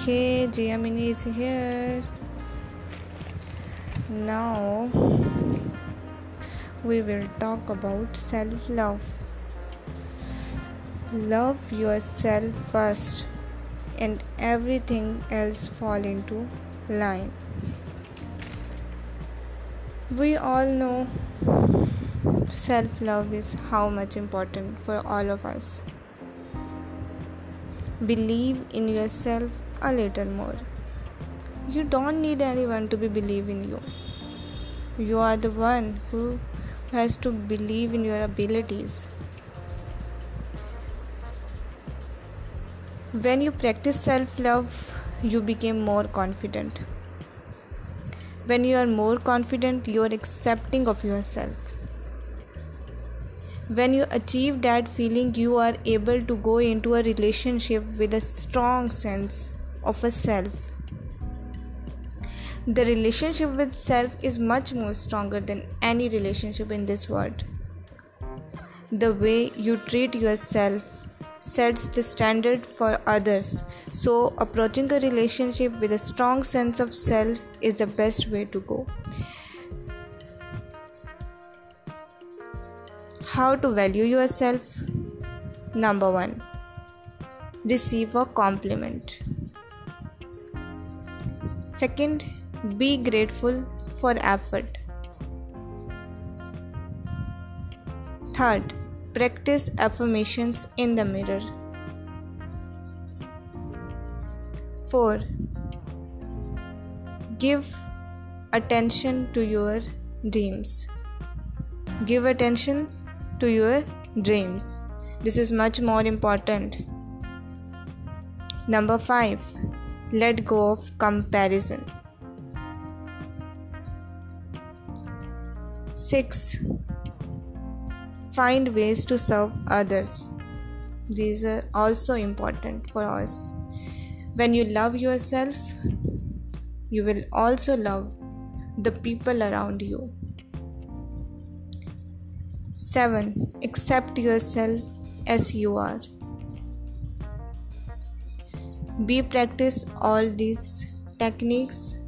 Okay, Jayamini is here. Now we will talk about self-love. Love yourself first and everything else fall into line. We all know self-love is how much important for all of us. Believe in yourself a little more. You don't need anyone to believe in you. You are the one who has to believe in your abilities. When you practice self-love, you become more confident. When you are more confident, you are accepting of yourself. When you achieve that feeling, you are able to go into a relationship with a strong sense of a self. The relationship with self is much more stronger than any relationship in this world. The way you treat yourself sets the standard for others, so approaching a relationship with a strong sense of self is the best way to go. How to value yourself? Number 1. Receive a compliment. Second, be grateful for effort. Third, practice affirmations in the mirror. 4. Give attention to your dreams. Give attention to your dreams. This is much more important. Number 5. Let go of comparison. 6. Find ways to serve others. These are also important for us. When you love yourself, you will also love the people around you. 7. Accept yourself as you are. Be practice all these techniques